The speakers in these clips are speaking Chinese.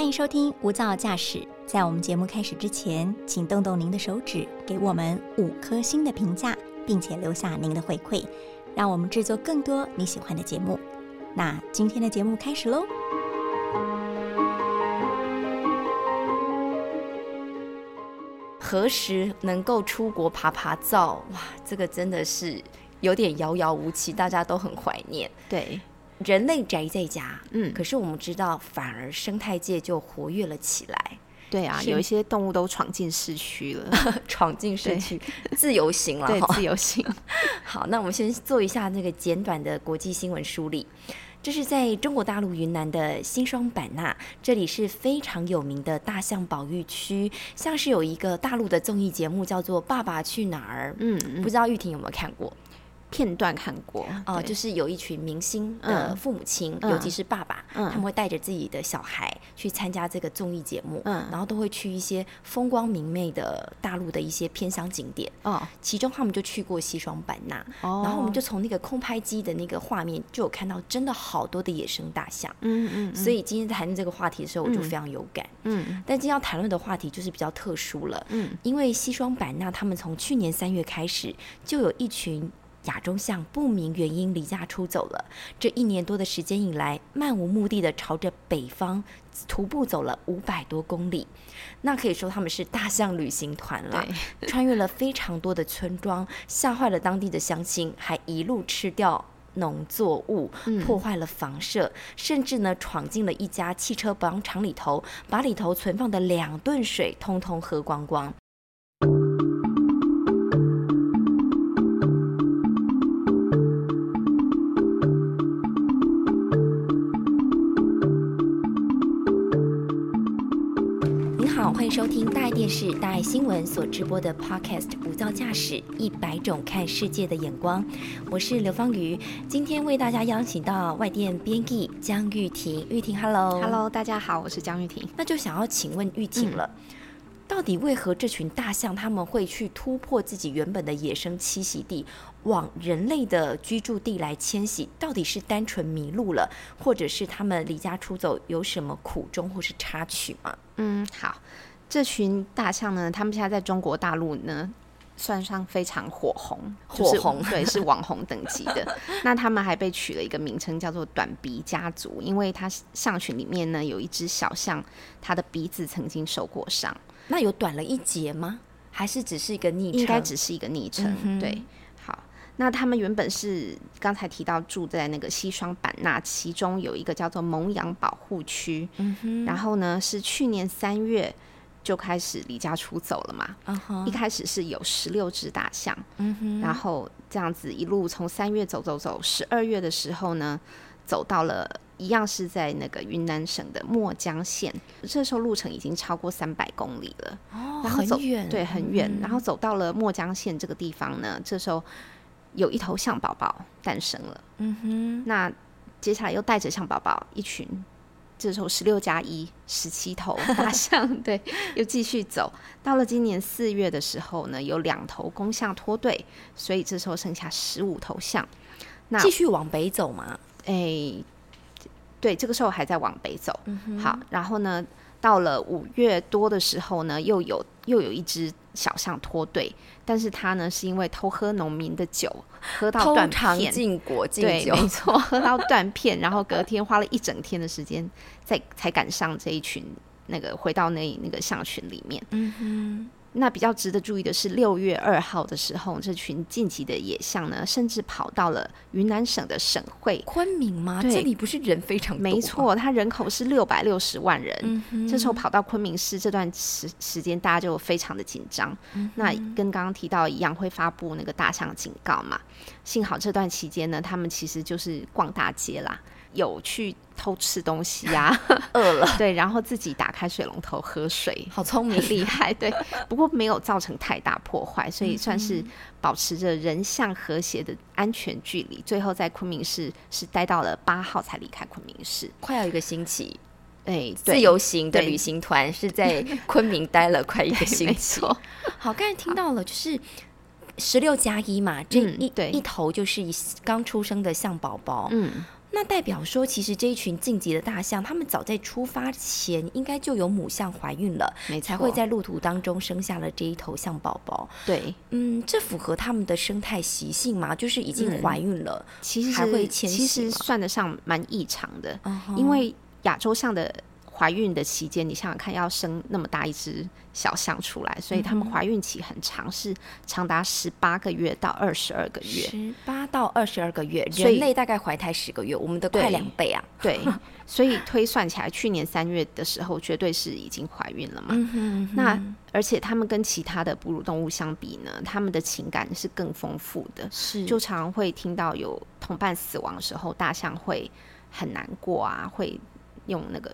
欢迎收听《无噪驾驶》。在我们节目开始之前，请动动您的手指，给我们五颗星的评价，并且留下您的回馈，让我们制作更多你喜欢的节目。那今天的节目开始喽！何时能够出国爬爬照？哇，这个真的是有点遥遥无期，大家都很怀念。对，人类宅在家，嗯。可是我们知道，反而生态界就活跃了起来，对啊，有一些动物都闯进市区了，闯进市区，自由行了对，自由行。好，那我们先做一下那个简短的国际新闻梳理。这是在中国大陆云南的西双版纳，这里是非常有名的大象保育区，像是有一个大陆的综艺节目叫做《爸爸去哪儿》，嗯嗯。不，知道玉婷有没有看过？片段看过哦，对。就是有一群明星的嗯。父母亲，嗯。尤其是爸爸，嗯。他们会带着自己的小孩去参加这个综艺节目，嗯。然后都会去一些风光明媚的大陆的一些偏乡景点，哦。其中他们就去过西双版纳，哦，然后我们就从那个空拍机的那个画面就有看到真的好多的野生大象，嗯嗯，所以今天谈论这个话题的时候，我就嗯。非常有感。嗯。但今天要谈论的话题就是比较特殊了，嗯。因为西双版纳他们从去年三月开始，就有一群亚洲象不明原因离家出走了。这一年多的时间以来，漫无目的的朝着北方徒步走了五百多公里，那可以说他们是大象旅行团了。穿越了非常多的村庄，吓坏了当地的乡亲，还一路吃掉。农作物嗯破坏了房舍，甚至呢闯进了一家汽车保养厂里头，把里头存放的两吨水通通喝光光。迎收听大爱电视、大爱新闻所直播的 Podcast《无噪驾驶一百种看世界的眼光》，我是刘芳瑜。今天为大家邀请到外电编辑江玉婷，玉婷，Hello。Hello，大家好，我是江玉婷。那就想要请问玉婷了，到底为何这群大象他们会去突破自己原本的野生栖息地，往人类的居住地来迁徙？到底是单纯迷路了，或者是他们离家出走有什么苦衷或是插曲吗？嗯，好，这群大象呢，他们现在在中国大陆呢。算上非常火红，就是火红对，是网红等级的。那他们还被取了一个名称，叫做“短鼻家族”，因为它象群里面呢有一只小象，它的鼻子曾经受过伤，那有短了一截吗？还是只是一个昵称？应该只是一个昵称。嗯对，好，那他们原本是刚才提到住在那个西双版纳，其中有一个叫做蒙羊保护区，嗯哼，然后呢是去年三月就开始离家出走了嘛。一开始是有十六只大象，然后这样子一路从三月走走走，十二月的时候呢，走到了一样是在那个云南省的墨江县，这时候路程已经超过三百公里了。哦，然后走很远，对，很远。嗯然后走到了墨江县这个地方呢，这时候有一头象宝宝诞生了。嗯哼，那接下来又带着象宝宝一群，这时候十六加一，十七头 大象，对，又继续走。到了今年四月的时候呢，有两头公象脱队，所以这时候剩下十五头象。那继续往北走嘛。诶，对，这个时候还在往北走。嗯好，然后呢，到了五月多的时候呢，又有又有一只小象脱队，但是他呢是因为偷喝农民的酒，喝到断片。尝禁果禁对，酒，没错，喝到断片，然后隔天花了一整天的时间，再才赶上这一群那个回到那那个象群里面。嗯哼，那比较值得注意的是，六月二号的时候，这群晋级的野象呢，甚至跑到了云南省的省会。昆明吗？对这里不是人非常多吗没，错，它人口是六百六十万人。嗯，这时候跑到昆明市这段时时间，大家就非常的紧张。嗯那跟刚刚提到一样，会发布那个大象警告嘛。幸好这段期间呢，他们其实就是逛大街啦，有去偷吃东西呀、饿了，对，然后自己打开水龙头喝水，好聪明，厉害。对，不过没有造成太大破坏，所以算是保持着人像和谐的安全距离。最后在昆明市是待到了八号才离开昆明市。快要一个星期。哎，自由行的旅行团是在昆明待了快一个星期。错，好，刚才听到了，就是十六加一嘛，这一、嗯对一头就是刚出生的象宝宝。嗯，那代表说，其实这一群晋级的大象，他们早在出发前应该就有母象怀孕了，没才会在路途当中生下了这一头象宝宝。对，嗯，这符合他们的生态习性吗？就是已经怀孕了，其实还会是其迁徙吗实算得上蛮异常的，因为亚洲象的怀孕的期间，你想想看，要生那么大一只小象出来，所以他们怀孕期很长，是长达十八个月到二十二个月。十八到二十二个月，所以人类大概怀胎十个月，我们的快两倍啊。对，所以推算起来，去年三月的时候，绝对是已经怀孕了嘛。嗯哼那而且他们跟其他的哺乳动物相比呢，他们的情感是更丰富的，是就常会听到有同伴死亡的时候，大象会很难过啊，会用那个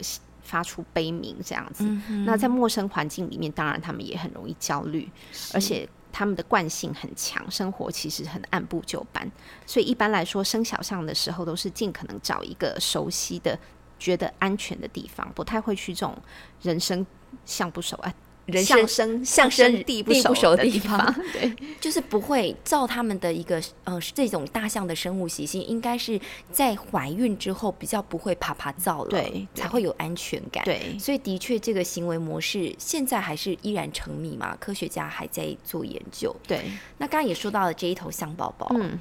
发出悲鸣这样子。嗯那在陌生环境里面，当然他们也很容易焦虑，而且他们的惯性很强，生活其实很按部就班。所以一般来说，生小象的时候都是尽可能找一个熟悉的、觉得安全的地方，不太会去这种人生像不熟啊。人相生生相生地地不熟熟的地方方，对。就是不会照他们的一个呃这种大象的生物习性，应该是在怀孕之后比较不会爬爬造了，对才会有安全感。对。所以的确这个行为模式现在还是依然成谜嘛，科学家还在做研究。对，那刚刚也说到了这一头象宝宝，嗯，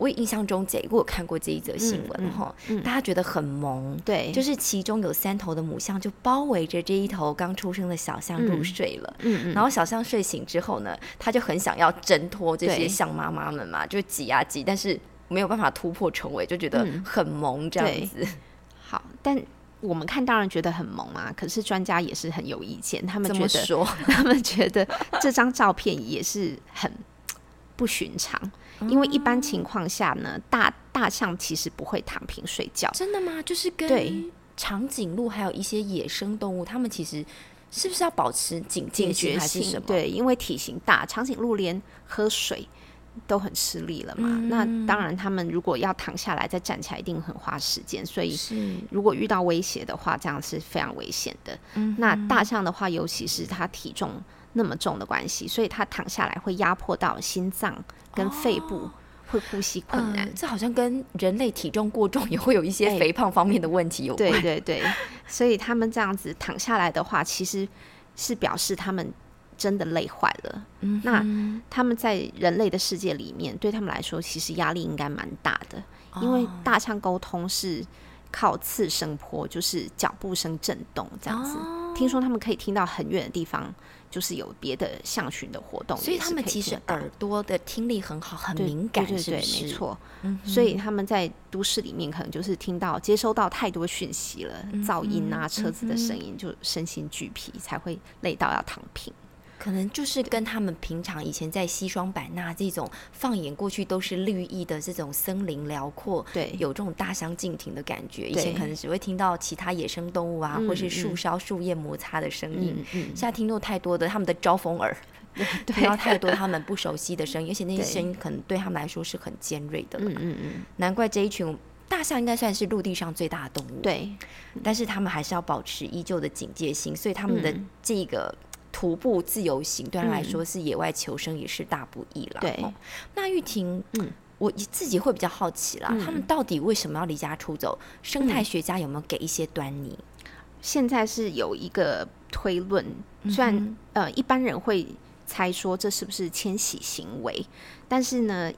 我印象中这我有看过这一则新闻嗯哈、嗯大家觉得很萌。对，就是其中有三头的母象就包围着这一头刚出生的小象入嗯睡了，嗯嗯，然后小象睡醒之后呢，它就很想要挣脱这些象妈妈们嘛，就挤啊挤，但是没有办法突破重围，就觉得嗯很萌这样对子。好，但我们看当然觉得很萌啊，可是专家也是很有意见，他们觉得说？他们觉得这张照片也是很不寻常，因为一般情况下呢，大大象其实不会躺平睡觉，真的吗？就是跟对长颈鹿还有一些野生动物，它们其实是不是要保持警戒警心觉性还是什么？对，因为体型大，长颈鹿连喝水。都很吃力了嘛，嗯那当然，他们如果要躺下来再站起来，一定很花时间。所以，如果遇到威胁的话，这样是非常危险的。嗯那大象的话，尤其是它体重那么重的关系，所以他躺下来会压迫到心脏跟肺部，会呼吸困难。嗯，这好像跟人类体重过重也会 有一些哎肥胖方面的问题有关。对对对，所以他们这样子躺下来的话，其实是表示他们真的累坏了。嗯那他们在人类的世界里面，对他们来说，其实压力应该蛮大的，因为大象沟通是靠次声波，就是脚步声震动这样子。听说他们可以听到很远的地方，就是有别的象群的活动，所以他们其实耳朵的听力很好，很敏感，对对对？没错。嗯所以他们在都市里面可能就是听到、接收到太多讯息了，嗯噪音啊、车子的声音，就身心俱疲，才会累到要躺平。可能就是跟他们平常以前在西双版纳这种放眼过去都是绿意的这种森林辽阔，对有这种大相径庭的感觉。以前可能只会听到其他野生动物啊，嗯或是树嗯梢、树叶摩擦的声音。嗯嗯，现在听到太多的他们的招风耳，听到太多他们不熟悉的声音，而且那些声音可能对他们来说是很尖锐的嘛。嗯嗯嗯，难怪这一群大象应该算是陆地上最大的动物。对但是他们还是要保持依旧的警戒心，所以他们的嗯这个徒步自由行对他来嗯说是野外求生也是大不易了。对哦那玉婷，嗯我自己会比较好奇啦，嗯他们到底为什么要离家出走？生态学家有没有给一些端倪？现在是有一个推论，嗯虽然、呃一般人会猜说这是不是迁徙行为，但是呢，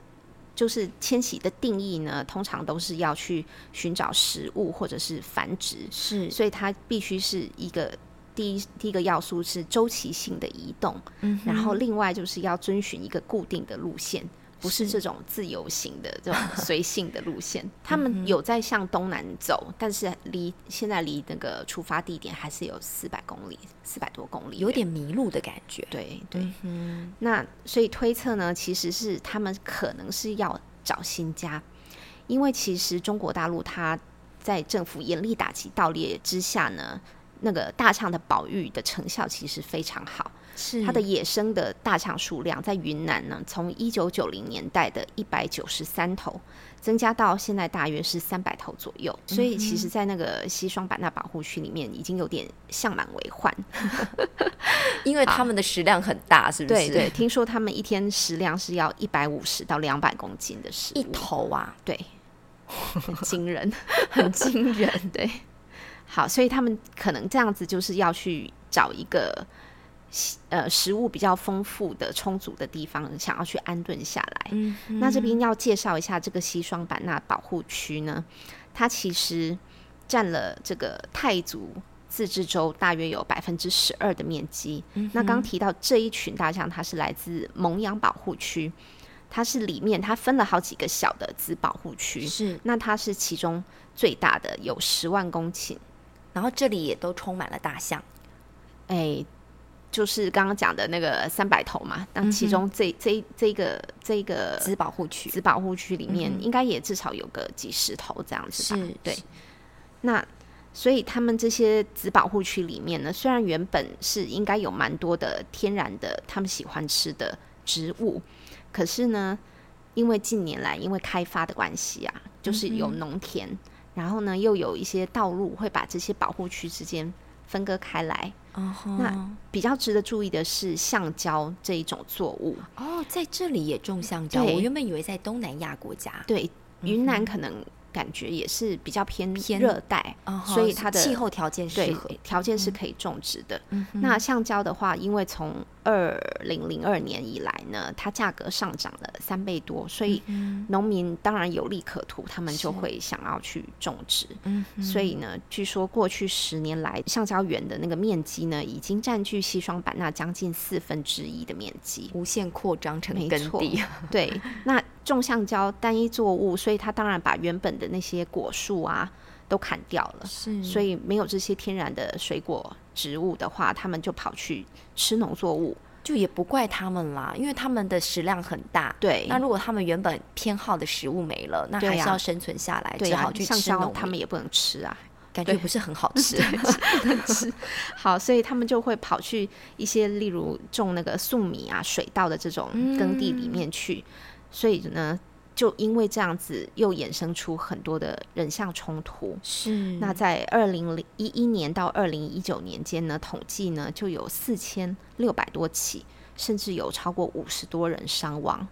就是迁徙的定义呢，通常都是要去寻找食物或者是繁殖，是所以它必须是一个第一第一个要素是周期性的移动，嗯然后另外就是要遵循一个固定的路线。不是是这种自由行的这种随性的路线，他们有在向东南走，但是离现在离那个出发地点还是有四百公里，四百多公里，有点迷路的感觉。对对。嗯那所以推测呢，其实是他们可能是要找新家，因为其实中国大陆它在政府严厉打击盗猎之下呢，那个大象的保育的成效其实非常好。是它的野生的大象数量在云南呢，从一九九零年代的一百九十三头，增加到现在大约是三百头左右。所以其实，在那个西双版纳保护区里面，已经有点象满为患。因为他们的食量很大，是不是？对对，，听说他们一天食量是要一百五十到两百公斤的食物。一头啊，对，很惊人。很惊人。对，好，所以他们可能这样子就是要去找一个呃食物比较丰富的、充足的地方，想要去安顿下来。嗯，那这边要介绍一下这个西双版纳保护区呢，它其实占了这个泰族自治州大约有百分之十二的面积。那刚提到这一群大象，它是来自蒙阳保护区，它是里面它分了好几个小的子保护区，是，那它是其中最大的，有十万公顷。然后这里也都充满了大象。哎，就是刚刚讲的那个三百头嘛，那其中这这这个这个子保护区子保护区里面，嗯应该也至少有个几十头这样子吧？是对是。那所以他们这些子保护区里面呢，虽然原本是应该有蛮多的天然的他们喜欢吃的植物，可是呢，因为近年来因为开发的关系啊，就是有农田，然后呢又有一些道路会把这些保护区之间分割开来。哦那比较值得注意的是橡胶这一种作物，哦，在这里也种橡胶。我原本以为在东南亚国家，对，云南可能感觉也是比较偏偏热带，哦所以它的气候条件适对合。条件是可以种植的。嗯那橡胶的话，因为从二零零二年以来呢，它价格上涨了三倍多，所以嗯农民当然有利可图，他们就会想要去种植。所以呢，据说过去十年来，橡胶园的那个面积呢，已经占据西双版纳将近四分之一的面积。无限扩张成没错耕地。对，那种橡胶单一作物，所以它当然把原本的那些果树啊都砍掉了，是所以没有这些天然的水果植物的话，他们就跑去吃农作物。就也不怪他们啦，因为他们的食量很大。对，那如果他们原本偏好的食物没了，那还是要生存下来，啊只好，去吃农，他们也不能吃啊。感觉不是很好吃。好，所以他们就会跑去一些例如种那个粟米啊、水稻的这种耕地里面去，所以呢，就因为这样子，又衍生出很多的人像冲突。是那在二零零一一年到二零一九年间呢，统计呢就有四千六百多起，甚至有超过五十多人伤亡。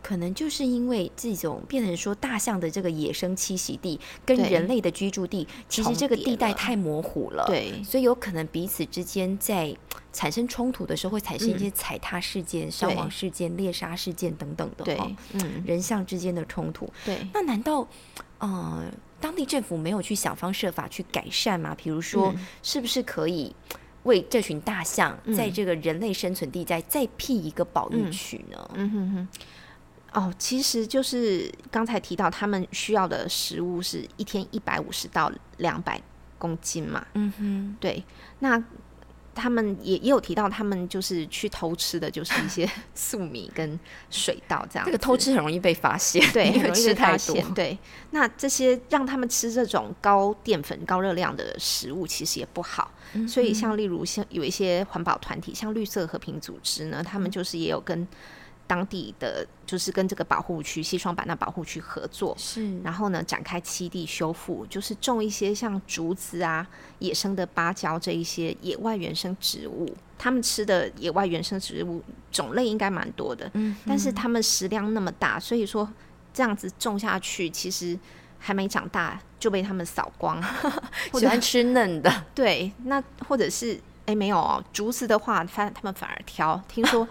可能就是因为这种变成说大象的这个野生栖息地跟人类的居住地，其实这个地带太模糊了。。对，所以有可能彼此之间在产生冲突的时候，会产生一些踩踏事件、伤亡事件、猎杀事件等等的。对哈，嗯，人像之间的冲突。对，那难道呃，当地政府没有去想方设法去改善吗？比如说，嗯是不是可以为这群大象嗯在这个人类生存地带再辟一个保育区呢？嗯哼哼。哦，其实就是刚才提到，他们需要的食物是一天一百五十到两百公斤嘛。嗯哼，对，那他们也也有提到，他们就是去偷吃的，就是一些 粟米跟水稻这样。这个偷吃很容易被发现，对，因为很容易被吃太多。发现。对，那这些让他们吃这种高淀粉、高热量的食物，其实也不好。嗯所以，像例如像有一些环保团体，像绿色和平组织呢，他嗯们就是也有跟当地的，就是跟这个保护区西双版纳保护区合作，是，然后呢，展开栖地修复，就是种一些像竹子啊、野生的芭蕉这一些野外原生植物。他们吃的野外原生植物种类应该蛮多的，嗯但是他们食量那么大，所以说这样子种下去，其实还没长大就被他们扫光。喜欢吃嫩的，对，那或者是哎没有哦，竹子的话，反他们反而挑。听说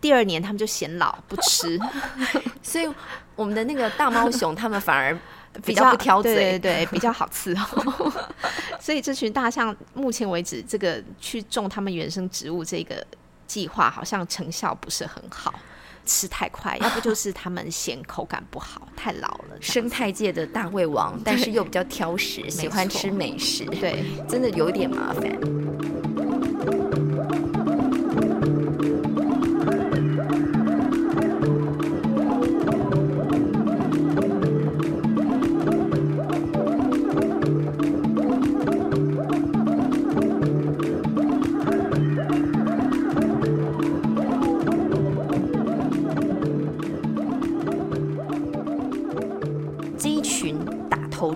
第二年他们就嫌老不吃，所以我们的那个大猫熊，他们反而比较较不挑对嘴。对对，比较好伺候。所以这群大象目前为止，这个去种他们原生植物这个计划好像成效不是很好，吃太快，要不就是他们嫌口感不好，太老了。生态界的大胃王，但是又比较挑食，喜欢吃美食，对，真的有点麻烦。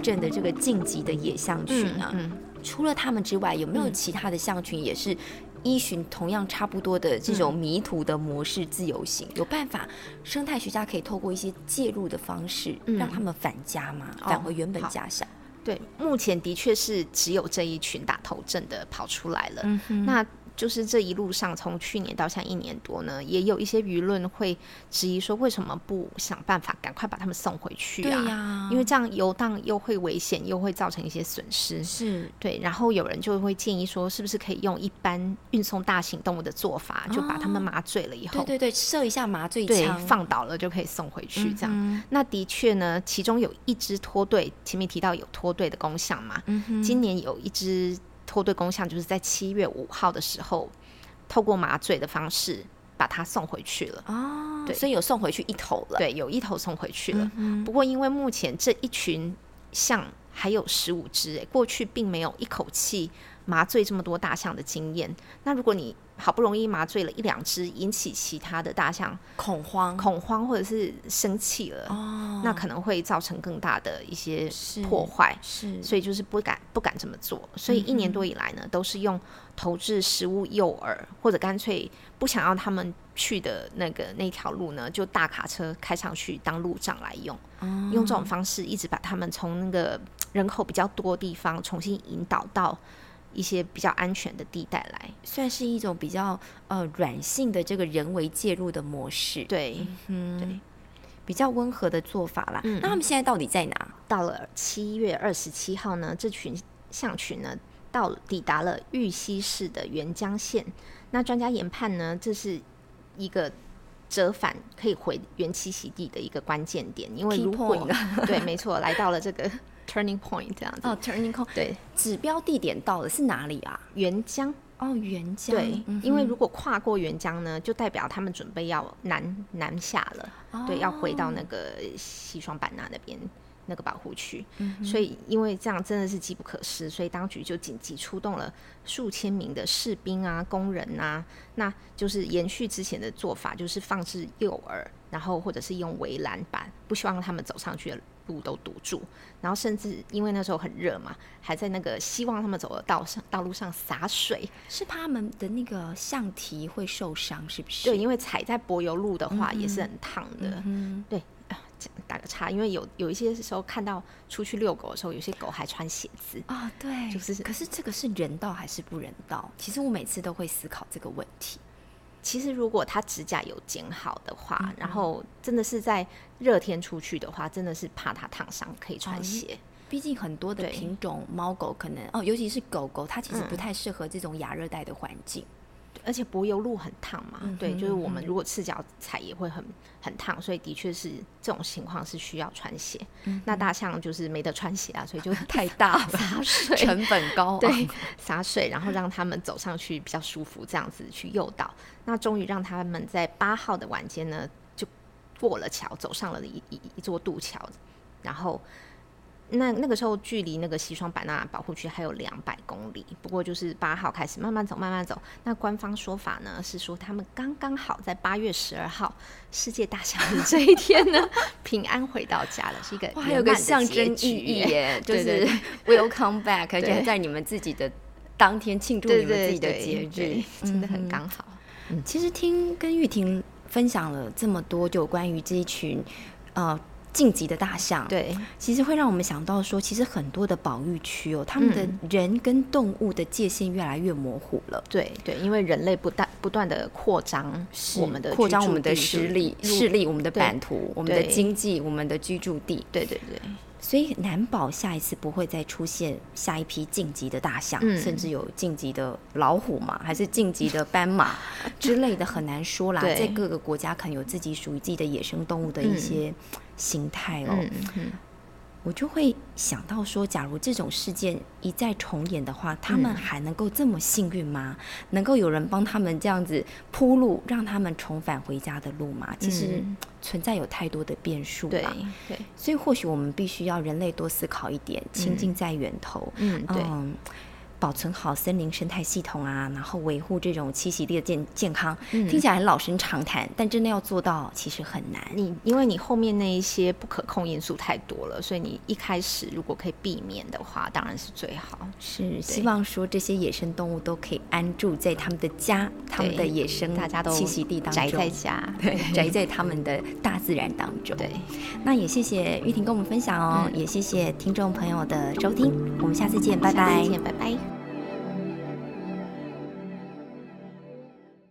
打头阵的这个晋级的野象群啊，嗯，除了他们之外，有没有其他的象群也是依循同样差不多的这种迷途的模式自由行，有办法生态学家可以透过一些介入的方式，让他们返家吗？返回原本家乡？对，目前的确是只有这一群打头阵的跑出来了。那。就是这一路上，从去年到现在一年多呢，也有一些舆论会质疑说，为什么不想办法赶快把他们送回去啊？因为这样游荡又会危险，又会造成一些损失。是对，然后有人就会建议说，是不是可以用一般运送大型动物的做法，就把他们麻醉了以后，对对对，射一下麻醉枪，放倒了就可以送回去。这样，那的确呢，其中有一支脱队，前面提到有脱队的功效嘛？嗯今年有一支。拖队公象就是在七月五号的时候，透过麻醉的方式把它送回去了。哦，对，所以有送回去一头了。对，有一头送回去了。不过因为目前这一群象还有十五只，哎，过去并没有一口气麻醉这么多大象的经验。那如果你好不容易麻醉了一两只，引起其他的大象恐慌、恐慌或者是生气了，哦，那可能会造成更大的一些破坏，是，所以就是不敢不敢这么做。所以一年多以来呢，都是用投掷食物诱饵，或者干脆不想要他们去的那个那条路呢，就大卡车开上去当路障来用，用这种方式一直把他们从那个人口比较多的地方重新引导到。一些比较安全的地带来，算是一种比较呃软性的这个人为介入的模式。对，嗯，对，比较温和的做法啦。那他们现在到底在哪？到了七月二十七号呢，这群象群呢到抵达了玉溪市的沅江县。那专家研判呢，这是一个折返可以回原栖息地的一个关键点，因为如果对，没错，来到了这个。Turning point 这样子。哦，Turning point 对，指标地点到了是哪里啊？沅江哦，沅江对，因为如果跨过沅江呢，就代表他们准备要南南下了，对，要回到那个西双版纳那边那个保护区，所以因为这样真的是机不可失，所以当局就紧急出动了数千名的士兵啊、工人啊，那就是延续之前的做法，就是放置诱饵，然后或者是用围栏板不希望他们走上去的。路都堵住，然后甚至因为那时候很热嘛，还在那个希望他们走的道上道路上洒水，是怕他们的那个橡蹄会受伤，是不是？对，因为踩在柏油路的话也是很烫的。嗯，对啊，打个岔，因为有有一些时候看到出去遛狗的时候，有些狗还穿鞋子啊，对，就是。可是这个是人道还是不人道？其实我每次都会思考这个问题。其实，如果它指甲有剪好的话，然后真的是在热天出去的话，真的是怕它烫伤，可以穿鞋。毕竟很多的品种猫狗可能哦，尤其是狗狗，它其实不太适合这种亚热带的环境。而且柏油路很烫嘛，对，就是我们如果赤脚踩也会很很烫，所以的确是这种情况是需要穿鞋。那大象就是没得穿鞋啊，所以就 太大 洒水，成本高，对，洒水，然后让他们走上去比较舒服，这样子去诱导。那终于让他们在八号的晚间呢，就过了桥，走上了一一一座渡桥，然后。那那个时候距离那个西双版纳保护区还有两百公里，不过就是八号开始慢慢走，慢慢走。那官方说法呢是说他们刚刚好在八月十二号世界大象日这一天呢 平安回到家了，是一个还有个象征意义耶，就是 Welcome back，而且在你们自己的当天庆祝你们自己的节日，真的很刚好。嗯，其实听跟玉婷分享了这么多，就关于这一群呃。晋级的大象，对，其实会让我们想到说，其实很多的保育区哦，他们的人跟动物的界限越来越模糊了。对对，因为人类不断不断的扩张我们的扩张我们的势力势力，我们的版图，我们的经济，我们的居住地。对对对。所以难保下一次不会再出现下一批晋级的大象，甚至有晋级的老虎嘛，还是晋级的 斑马 之类的，很难说啦。在各个国家可能有自己属于自己的野生动物的一些形态哦。我就会想到说，假如这种事件一再重演的话，他们还能够这么幸运吗？能够有人帮他们这样子铺路，让他们重返回家的路吗？其实存在有太多的变数吧。对，所以或许我们必须要人类多思考一点，亲近在源头。嗯，对。保存好森林生态系统啊，然后维护这种栖息地的健健康，嗯听起来很老生常谈，但真的要做到其实很难。你因为你后面那一些不可控因素太多了，所以你一开始如果可以避免的话，当然是最好。是希望说这些野生动物都可以安住在他们的家、他们的野生大家都栖息地当中，宅在家，对 宅在他们的大自然当中。对，那也谢谢玉婷跟我们分享哦，嗯也谢谢听众朋友的收听，我们下次见，拜拜下次。见，拜拜。